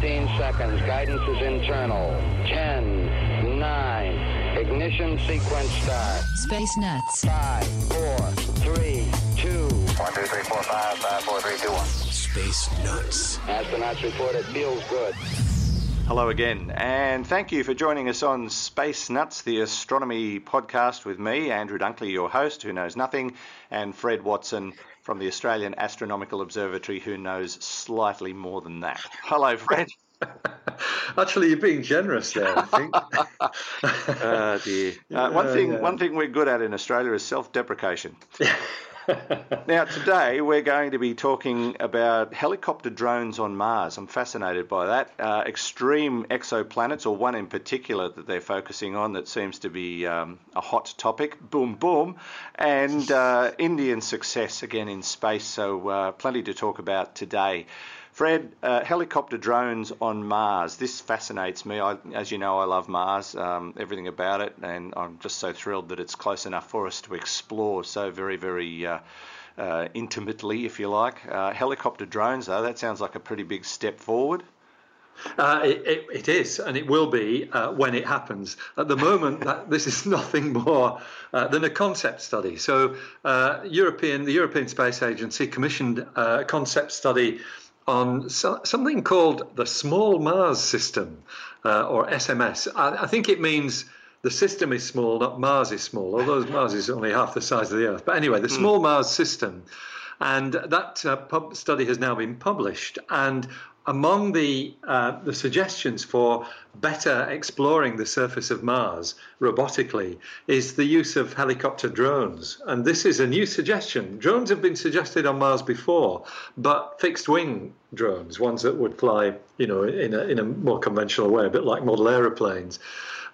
15 seconds. Guidance is internal. 10, 9. Ignition sequence start. Space Nuts. 5, 4, 3, 2. 1, 2, 3, 4, 5, 5, 4, 3, 2, 1. Space Nuts. Astronauts report it feels good. Hello again, and thank you for joining us on Space Nuts, the astronomy podcast with me, Andrew Dunkley, your host, who knows nothing, and Fred Watson from the Australian Astronomical Observatory, who knows slightly more than that. Hello, Fred. Actually, you're being generous there. I think. oh dear. Uh, one thing, yeah. one thing we're good at in Australia is self-deprecation. now, today we're going to be talking about helicopter drones on Mars. I'm fascinated by that. Uh, extreme exoplanets, or one in particular that they're focusing on that seems to be um, a hot topic. Boom, boom. And uh, Indian success again in space. So, uh, plenty to talk about today. Fred, uh, helicopter drones on Mars. This fascinates me. I, as you know, I love Mars, um, everything about it, and I'm just so thrilled that it's close enough for us to explore so very, very uh, uh, intimately, if you like. Uh, helicopter drones, though, that sounds like a pretty big step forward. Uh, it, it, it is, and it will be uh, when it happens. At the moment, that, this is nothing more uh, than a concept study. So, uh, European, the European Space Agency commissioned a concept study on so, something called the Small Mars System, uh, or SMS. I, I, think it means the system is small, not Mars is small, although Mars is only half the size of the Earth. But anyway, the mm. Small Mars System. And that uh, pub study has now been published. And among the uh, the suggestions for better exploring the surface of Mars robotically is the use of helicopter drones, and this is a new suggestion. Drones have been suggested on Mars before, but fixed wing drones, ones that would fly, you know, in a in a more conventional way, a bit like model aeroplanes.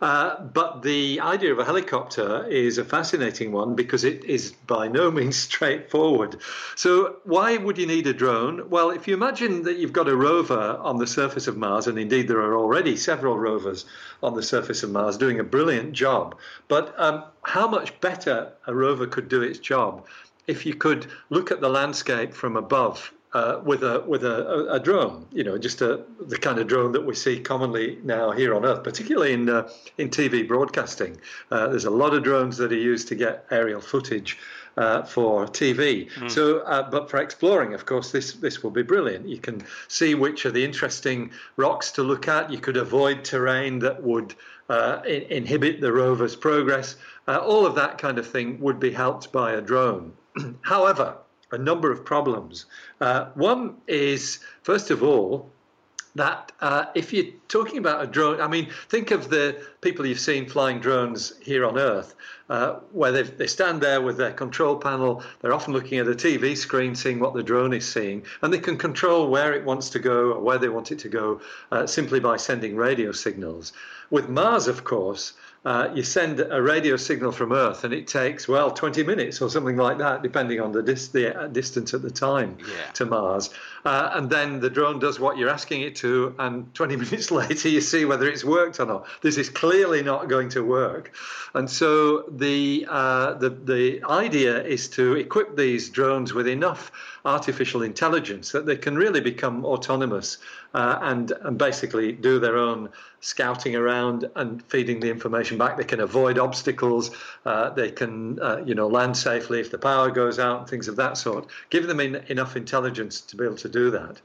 Uh, but the idea of a helicopter is a fascinating one because it is by no means straightforward. So, why would you need a drone? Well, if you imagine that you've got a rover on the surface of Mars, and indeed there are already several rovers on the surface of Mars doing a brilliant job, but um, how much better a rover could do its job if you could look at the landscape from above uh, with a with a, a, drone, you know, just a, the kind of drone that we see commonly now here on Earth, particularly in uh, in TV broadcasting. Uh, there's a lot of drones that are used to get aerial footage uh, for TV. Mm. So, uh, but for exploring, of course, this this will be brilliant. You can see which are the interesting rocks to look at. You could avoid terrain that would uh, in, inhibit the rover's progress. all of that kind of thing would be helped by a drone. However a number of problems. Uh, one is, first of all, that uh, if you're talking about a drone, I mean, think of the people you've seen flying drones here on Earth, uh, where they stand there with their control panel. They're often looking at a TV screen, seeing what the drone is seeing, and they can control where it wants to go or where they want it to go uh, simply by sending radio signals. With Mars, of course, uh, you send a radio signal from Earth, and it takes well 20 minutes or something like that, depending on the, dis- the uh, distance at the time yeah. to Mars. Uh, and then the drone does what you're asking it to, and 20 minutes later you see whether it's worked or not. This is clearly not going to work, and so the uh, the the idea is to equip these drones with enough artificial intelligence that they can really become autonomous uh, and, and basically do their own scouting around and feeding the information back. They can avoid obstacles. Uh, they can, uh, you know, land safely if the power goes out and things of that sort. Give them in, enough intelligence to be able to do that.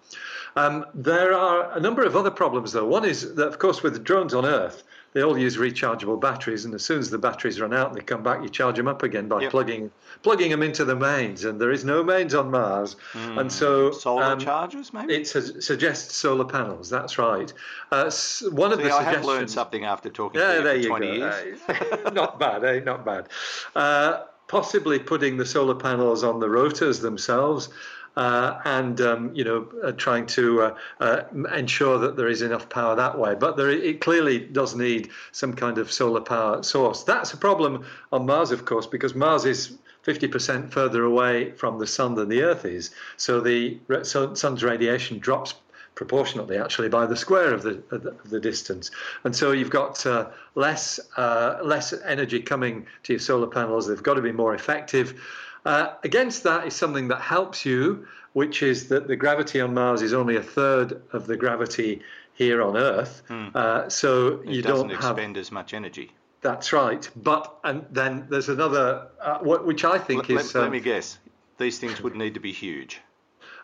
Um, there are a number of other problems, though. One is that, of course, with drones on Earth, they all use rechargeable batteries, and as soon as the batteries run out and they come back, you charge them up again by yep. plugging plugging them into the mains. And there is no mains on Mars, mm. and so solar um, chargers maybe it su- suggests solar panels. That's right. Uh, one of See, the I suggestions. have learned something after talking yeah, to you there for you 20 go. years. not bad, eh? Not bad. Uh, possibly putting the solar panels on the rotors themselves. uh, and um, you know uh, trying to uh, uh, ensure that there is enough power that way. But there, it clearly does need some kind of solar power source. That's a problem on Mars, of course, because Mars is 50% further away from the sun than the Earth is. So the sun's radiation drops proportionately actually by the square of the, of the distance. And so you've got uh, less, uh, less energy coming to your solar panels. They've got to be more effective. Uh, against that is something that helps you, which is that the gravity on Mars is only a third of the gravity here on Earth. Hmm. so it you don't have expend as much energy. that's right. But and then there's another, uh, what, which I think Let, is. let- let um, me guess. These things would need to be huge.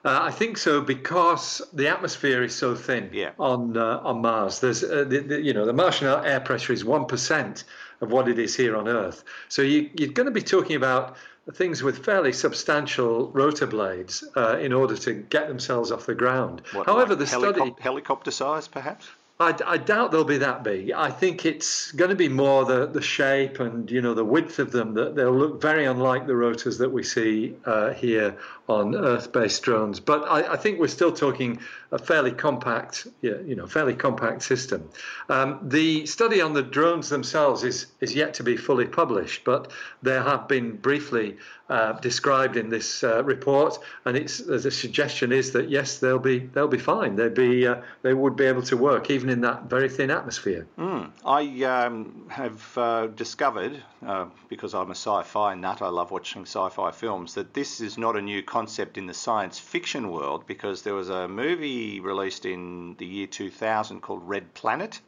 Uh, I think so because the atmosphere is so thin Yeah. on uh, on Mars. There's uh, the, the, you know the Martian air pressure is one percent of what it is here on Earth. So you, you're going to be talking about things with fairly substantial rotor blades uh, in order to get themselves off the ground. What, However, like the study helicopter size, perhaps. I, I doubt they'll be that big. I think it's going to be more the, the shape and you know the width of them. That they'll look very unlike the rotors that we see uh, here on Earth-based drones. But I, I think we're still talking a fairly compact, you know, fairly compact system. Um, the study on the drones themselves is is yet to be fully published, but they have been briefly uh, described in this uh, report, and it's the suggestion is that yes, they'll be they'll be fine. They'd be uh, they would be able to work even in that very thin atmosphere. Mm. I um, have uh, discovered, uh, because I'm a sci-fi nut, I love watching sci-fi films, that this is not a new concept in the science fiction world. Because there was a movie released in the year 2000 called Red Planet,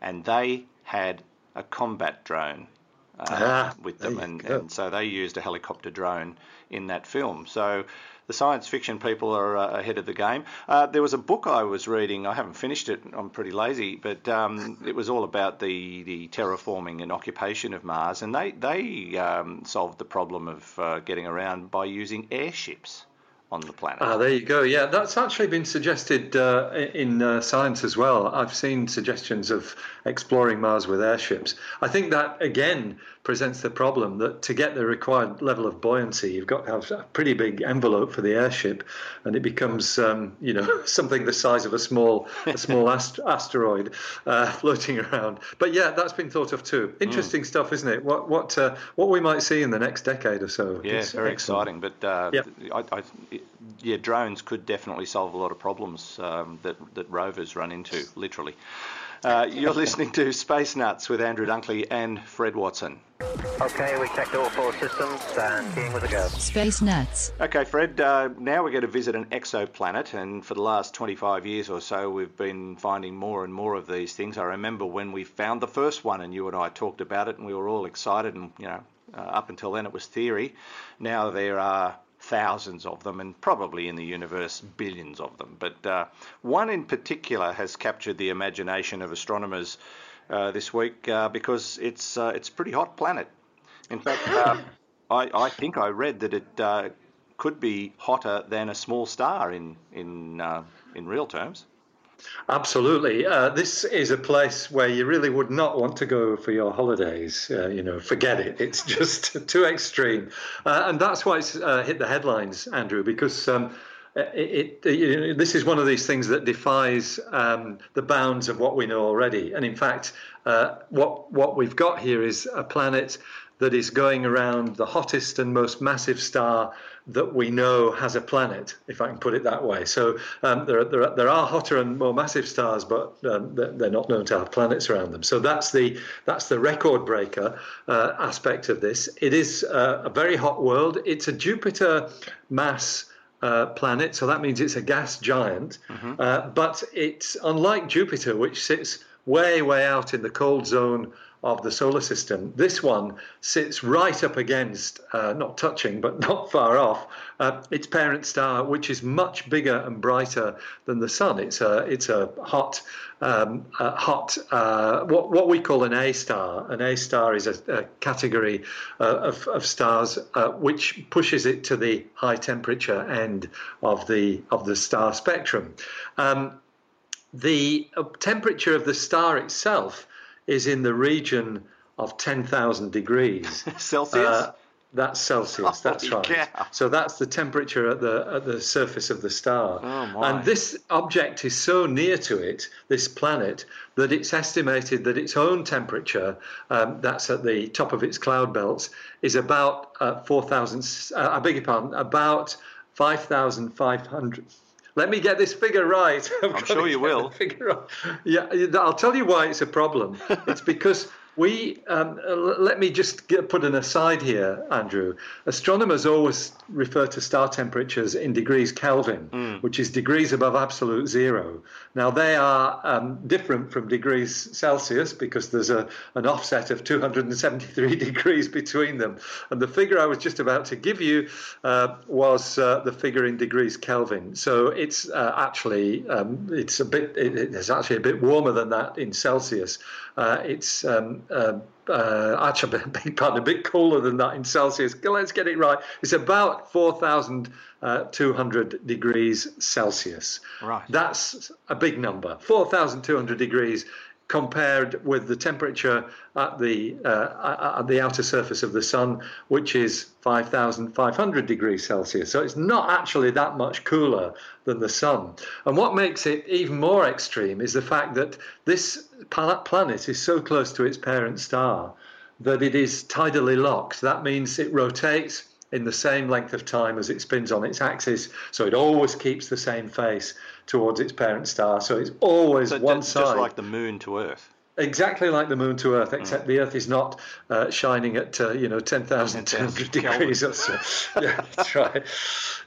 and they had a combat drone uh, Ah, with them, and, and so they used a helicopter drone in that film. So the science fiction people are uh, ahead of the game. Uh, there was a book I was reading. I haven't finished it. I'm pretty lazy, but um, it was all about the, the terraforming and occupation of Mars, and they they um, solved the problem of uh, getting around by using airships on the planet. Ah, there you go. Yeah, that's actually been suggested uh, in uh, science as well. I've seen suggestions of exploring Mars with airships. I think that again presents the problem that to get the required level of buoyancy, you've got to have a pretty big envelope for the airship, and it becomes um, you know something the size of a small a small ast- asteroid uh, floating around. But yeah, that's been thought of too. Interesting stuff, isn't it? What what uh, what we might see in the next decade or so. Yeah, It's very excellent. exciting. But uh, Yep. I, I, yeah, drones could definitely solve a lot of problems um, that that rovers run into, literally. Uh, you're listening to Space Nuts with Andrew Dunkley and Fred Watson. Okay, we checked all four systems and keying with a go. Space Nuts. Okay, Fred, uh, now we're going to visit an exoplanet, and for the last 25 years or so, we've been finding more and more of these things. I remember when we found the first one, and you and I talked about it, and we were all excited, and, you know, uh, up until then it was theory. Now there are thousands of them, and probably in the universe, billions of them. But uh, one in particular has captured the imagination of astronomers uh, this week uh, because it's, uh, it's a pretty hot planet. In fact, uh, I, I think I read that it uh, could be hotter than a small star in in uh, in real terms. Absolutely. Uh, this is a place where you really would not want to go for your holidays. Uh, you know, forget it. It's just too extreme. Uh, and that's why it's uh, hit the headlines, Andrew, because. Um, it, it, know, this is one of these things that defies um, the bounds of what we know already. And in fact, uh, what what we've got here is a planet that is going around the hottest and most massive star that we know has a planet, if I can put it that way. So um, there, are, there, are, there are hotter and more massive stars, but um, they're not known to have planets around them. So that's the that's the record breaker uh, aspect of this. It is uh, a very hot world. It's a Jupiter mass. Uh, planet, so that means it's a gas giant. Uh, but it's unlike Jupiter, which sits way, way out in the cold zone of the solar system. This one sits right up against, uh, not touching, but not far off, uh, its parent star, which is much bigger and brighter than the sun. It's a it's a hot, um, a hot uh, what what we call an A star. An A star is a, a category uh, of, of stars uh, which pushes it to the high temperature end of the of the star spectrum. Um, the uh, temperature of the star itself is in the region of 10,000 degrees. Celsius? Uh, That's Celsius. That's right. So that's the temperature at the at the surface of the star. Oh, and this object is so near to it, this planet, that it's estimated that its own temperature, um, that's at the top of its cloud belts, is about uh, 4,000. Uh, I beg your pardon, about 5,500. Let me get this figure right. Got sure you will. Figure right. Yeah, I'll tell you why it's a problem. it's because we um, let me just get, put an aside here, Andrew. Astronomers always refer to star temperatures in degrees Kelvin, which is degrees above absolute zero. Now they are um, different from degrees Celsius because there's a an offset of 273 degrees between them. And the figure I was just about to give you uh, was uh, the figure in degrees Kelvin. So it's uh, actually um, it's a bit it, it's actually a bit warmer than that in Celsius. Uh, it's um, uh, uh, actually, beg pardon, a bit cooler than that in Celsius. Let's get it right. It's about 4,200 degrees Celsius. Right. That's a big number. 4,200 degrees compared with the temperature at the uh, at the outer surface of the sun, which is 5,500 degrees Celsius. So it's not actually that much cooler than the sun. And what makes it even more extreme is the fact that this planet is so close to its parent star that it is tidally locked. That means it rotates in the same length of time as it spins on its axis, so it always keeps the same face towards its parent star. So it's always So one side. just like the moon to Earth. Exactly like the moon to Earth, except the Earth is not uh, shining at uh, you know ten thousand two hundred degrees or so. yeah, that's right.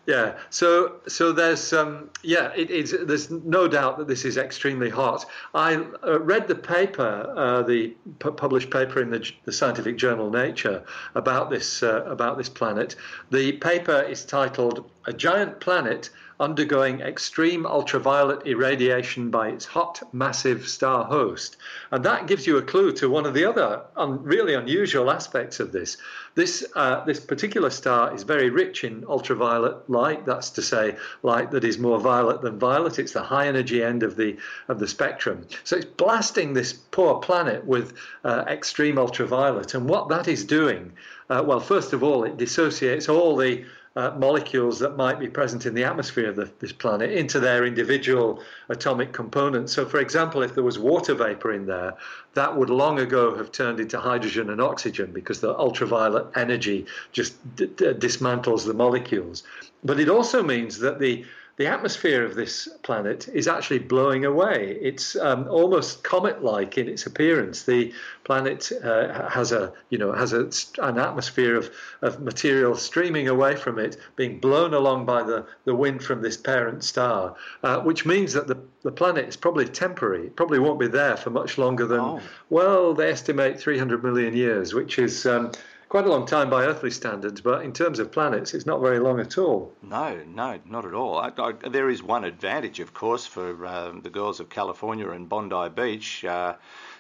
Yeah, so so there's um, yeah, it, it's there's no doubt that this is extremely hot. I uh, read the paper, uh, the pu- published paper in the, the scientific journal Nature about this uh, about this planet. The paper is titled "A Giant Planet." undergoing extreme ultraviolet irradiation by its hot, massive star host. And that gives you a clue to one of the other un- really unusual aspects of this. This, uh, this particular star is very rich in ultraviolet light, that's to say, light that is more violet than violet. It's the high energy end of the, of the spectrum. So it's blasting this poor planet with uh, extreme ultraviolet. And what that is doing, uh, well, first of all, it dissociates all the uh, molecules that might be present in the atmosphere of the, this planet into their individual atomic components. So, for example, if there was water vapor in there, that would long ago have turned into hydrogen and oxygen because the ultraviolet energy just d- d- dismantles the molecules. But it also means that the the atmosphere of this planet is actually blowing away. It's um, almost comet-like in its appearance. The planet uh, has a, you know, has a, an atmosphere of, of material streaming away from it, being blown along by the, the wind from this parent star, uh, which means that the, the planet is probably temporary. It probably won't be there for much longer than, Oh. well, they estimate 300 million years, which is um, quite a long time by earthly standards, but in terms of planets, it's not very long at all. No, no, not at all. I, I, there is one advantage, of course, for um, the girls of California and Bondi Beach. Uh,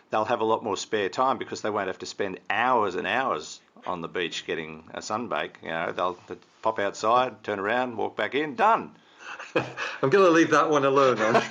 they'll have a lot more spare time because they won't have to spend hours and hours on the beach getting a sunbake. You know, they'll, they'll pop outside, turn around, walk back in, done. I'm going to leave that one alone.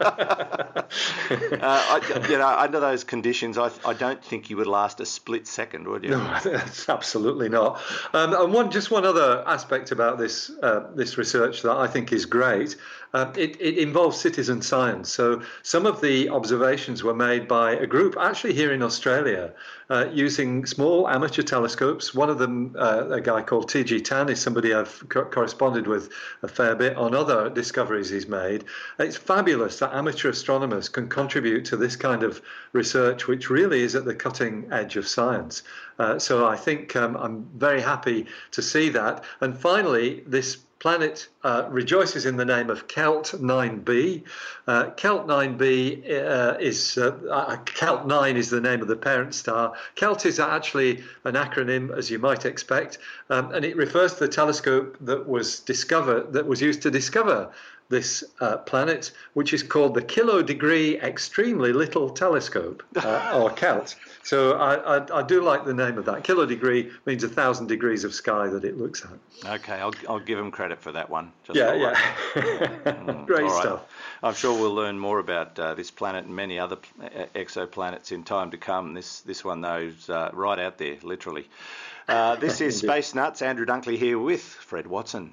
Uh, I, you know, under those conditions, I, I don't think you would last a split second, would you? No, absolutely not. Um, and one, just one other aspect about this uh, this research that I think is great. Uh, it, it involves citizen science. So some of the observations were made by a group actually here in Australia uh, using small amateur telescopes. One of them, uh, a guy called T.G. Tan, is somebody I've co- corresponded with a fair bit on other discoveries he's made. It's fabulous amateur astronomers can contribute to this kind of research, which really is at the cutting edge of science. Uh, so I think um, I'm very happy to see that. And finally, this planet uh, rejoices in the name of Kelt 9b. Uh, Kelt 9b uh, is uh, uh, Kelt 9 is the name of the parent star. Kelt is actually an acronym, as you might expect, um, and it refers to the telescope that was discovered that was used to discover this uh, planet, which is called the Kilo Degree Extremely Little Telescope, uh, or KELT. So I, I, I, do like the name of that. Kilo degree means a thousand degrees of sky that it looks at. Okay, I'll, I'll give him credit for that one. yeah, yeah. mm, Great right. stuff. I'm sure we'll learn more about uh, this planet and many other exoplanets in time to come. This this one though is uh, right out there, literally. Uh, this is Space Nuts. Andrew Dunkley here with Fred Watson.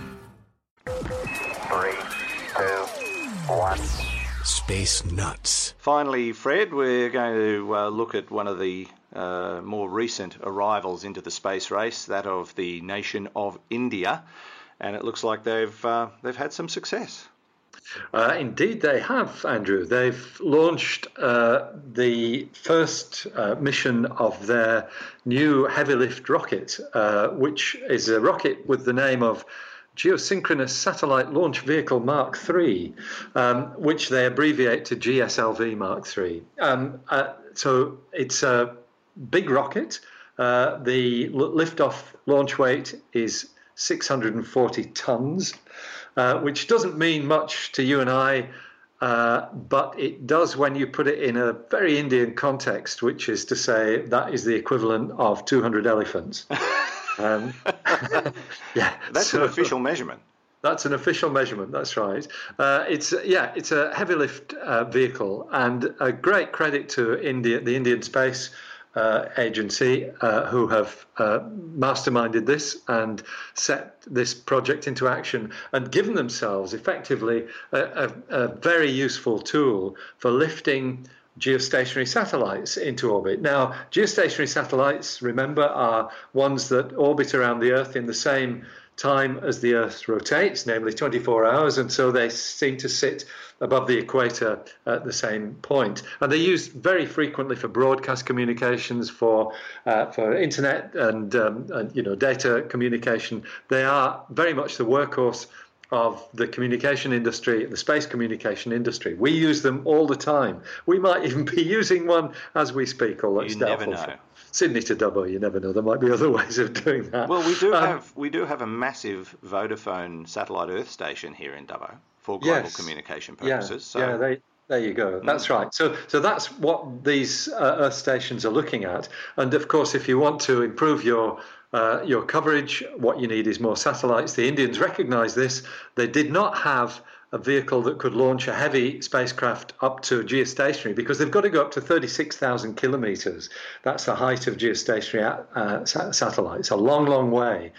Space Nuts. Finally, Fred, we're going to uh, look at one of the uh, more recent arrivals into the space race, that of the nation of India, and it looks like they've uh, they've had some success. Uh, indeed, they have, Andrew. They've launched uh, the first uh, mission of their new heavy lift rocket, uh, which is a rocket with the name of Geosynchronous Satellite Launch Vehicle Mark III, um, which they abbreviate to GSLV Mark III. Um, uh, so it's a big rocket. Uh, the liftoff launch weight is 640 tons, uh, which doesn't mean much to you and I. Uh, but it does when you put it in a very Indian context, which is to say that is the equivalent of 200 elephants. Um, yeah, that's so, an official measurement. That's an official measurement. That's right. Uh, it's yeah, it's a heavy lift uh, vehicle, and a great credit to India, the Indian Space uh, Agency, uh, who have uh, masterminded this and set this project into action, and given themselves effectively a, a, a very useful tool for lifting geostationary satellites into orbit. Now, geostationary satellites, remember, are ones that orbit around the Earth in the same time as the Earth rotates, namely 24 hours, and so they seem to sit above the equator at the same point. And they're used very frequently for broadcast communications, for uh, for internet and, um, and you know data communication. They are very much the workhorse of the communication industry, the space communication industry. We use them all the time. We might even be using one as we speak, although it's you never know. Sydney to Dubbo, you never know. There might be other ways of doing that. Well, we do um, have we do have a massive Vodafone satellite Earth station here in Dubbo for global yes, communication purposes. Yeah, so. yeah they, there you go. Mm. That's right. So, so that's what these uh, Earth stations are looking at. And of course, if you want to improve your uh, your coverage. What you need is more satellites. The Indians recognized this. They did not have a vehicle that could launch a heavy spacecraft up to geostationary because they've got to go up to 36,000 kilometers. That's the height of geostationary uh, satellites, a long, long way.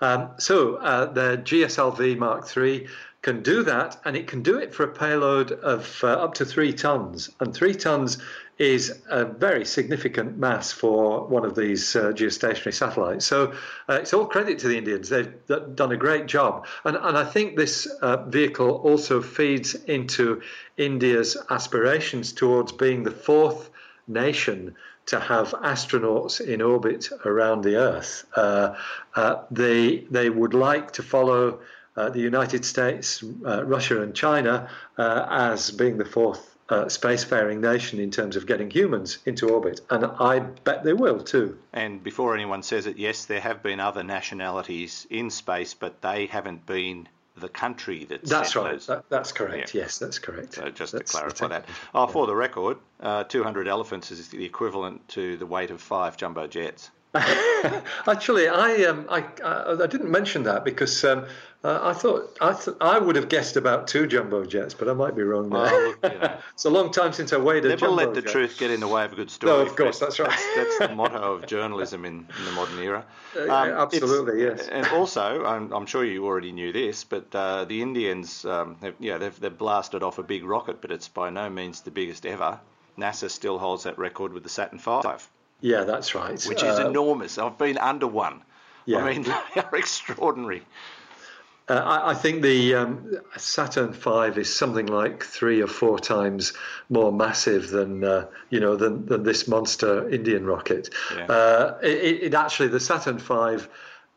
Um, so uh, the GSLV Mark III can do that, and it can do it for a payload of uh, up to three tons. And three tons is a very significant mass for one of these uh, geostationary satellites. So uh, it's all credit to the Indians. They've done a great job. And, and I think this uh, vehicle also feeds into India's aspirations towards being the fourth nation to have astronauts in orbit around the Earth. Uh, uh, they, they would like to follow uh, the United States, Russia, and China as being the fourth uh, spacefaring nation in terms of getting humans into orbit, and I bet they will too. And before anyone says it, yes, there have been other nationalities in space, but they haven't been the country that. That's right. That, that's correct. Yeah. Yes, that's correct. So just that's, to clarify that. Oh, for the record, uh, 200 elephants is the equivalent to the weight of five jumbo jets. Actually, I, um, I, I didn't mention that because um, uh, I thought I, th- I would have guessed about two jumbo jets, but I might be wrong there. Well, look, you know, it's a long time since I weighed a Never jumbo let the jet. truth get in the way of a good story. No, of course, that's right. That's, that's the motto of journalism in, in the modern era. Uh, um, absolutely, yes. And also, I'm, I'm, sure you already knew this, but uh, the Indians, um, have, yeah, they've, they've blasted off a big rocket, but it's by no means the biggest ever. NASA still holds that record with the Saturn V. Yeah, that's right. Which is uh, enormous. I've been under one. Yeah. I mean, they are extraordinary. Uh, I, I, think the um, Saturn V is something like three or four times more massive than uh, you know than, than this monster Indian rocket. Yeah. Uh, it, it, actually the Saturn V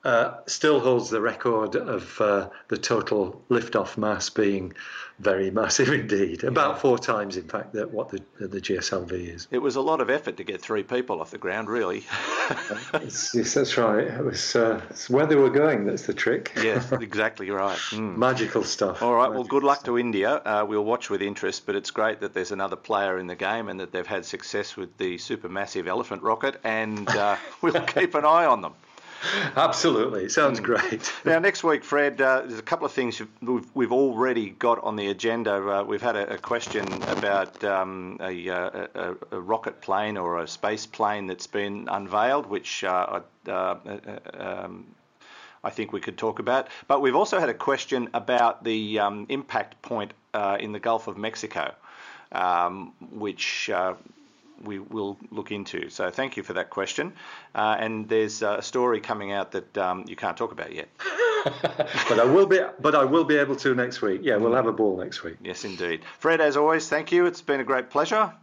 uh, still holds the record of uh, the total liftoff mass being very massive indeed. About yeah. four times, in fact, that what the the GSLV is. It was a lot of effort to get three people off the ground, really. yes, that's right. It was uh, it's where they were going. That's the trick. yes, exactly right. Mm. Magical stuff. All right. Magical well, good luck stuff. to India. Uh, we'll watch with interest, but it's great that there's another player in the game and that they've had success with the supermassive elephant rocket, and uh, we'll keep an eye on them. Absolutely, sounds great. now, next week, Fred, uh, there's a couple of things we've, we've already got on the agenda. Uh, we've had a, a question about um, a, uh, a, a, rocket plane or a space plane that's been unveiled, which uh, uh, uh, um, I think we could talk about. But we've also had a question about the um, impact point in the Gulf of Mexico, um, which we will look into. So thank you for that question. Uh, and there's a story coming out that um, you can't talk about yet. but I will be. But I will be able to next week. Yeah, we'll have a ball next week. Yes, indeed. Fred, as always, thank you. It's been a great pleasure.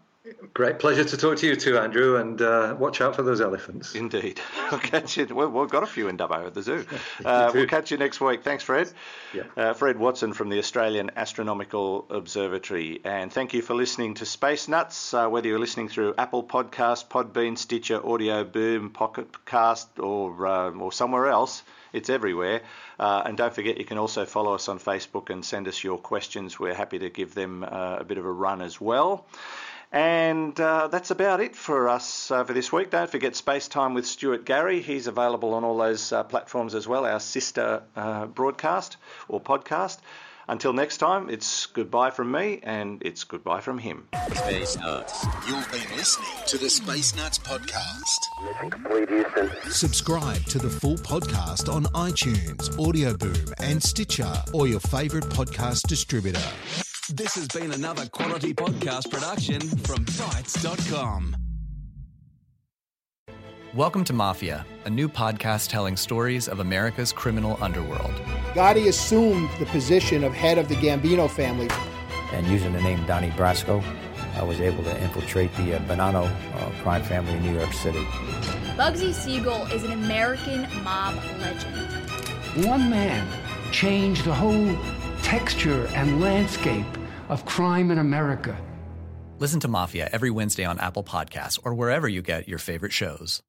Great pleasure to talk to you too, Andrew, and uh, watch out for those elephants. Indeed. We'll catch you. Well, we've got a few in Dubbo at the zoo. Uh, we'll catch you next week. Thanks, Fred. Yeah. Uh, Fred Watson from the Australian Astronomical Observatory. And thank you for listening to Space Nuts, uh, whether you're listening through Apple Podcast, Podbean, Stitcher, Audio Boom, Pocket Cast, or, uh, or somewhere else. It's everywhere. Uh, and don't forget, you can also follow us on Facebook and send us your questions. We're happy to give them uh, a bit of a run as well. And uh, that's about it for us uh, for this week. Don't forget Space Time with Stuart Gary. He's available on all those uh, platforms as well, our sister uh, broadcast or podcast. Until next time, it's goodbye from me and it's goodbye from him. Space Nuts. You've been listening to the Space Nuts podcast. Mission complete, Houston. Subscribe to the full podcast on iTunes, Audio Boom, and Stitcher, or your favourite podcast distributor. This has been another quality podcast production from Bitesz.com. Welcome to Mafia, a new podcast telling stories of America's criminal underworld. Gotti assumed the position of head of the Gambino family. And using the name Donnie Brasco, I was able to infiltrate the uh, Bonanno uh, crime family in New York City. Bugsy Siegel is an American mob legend. One man changed the whole texture and landscape of crime in America. Listen to Mafia every Wednesday on Apple Podcasts or wherever you get your favorite shows.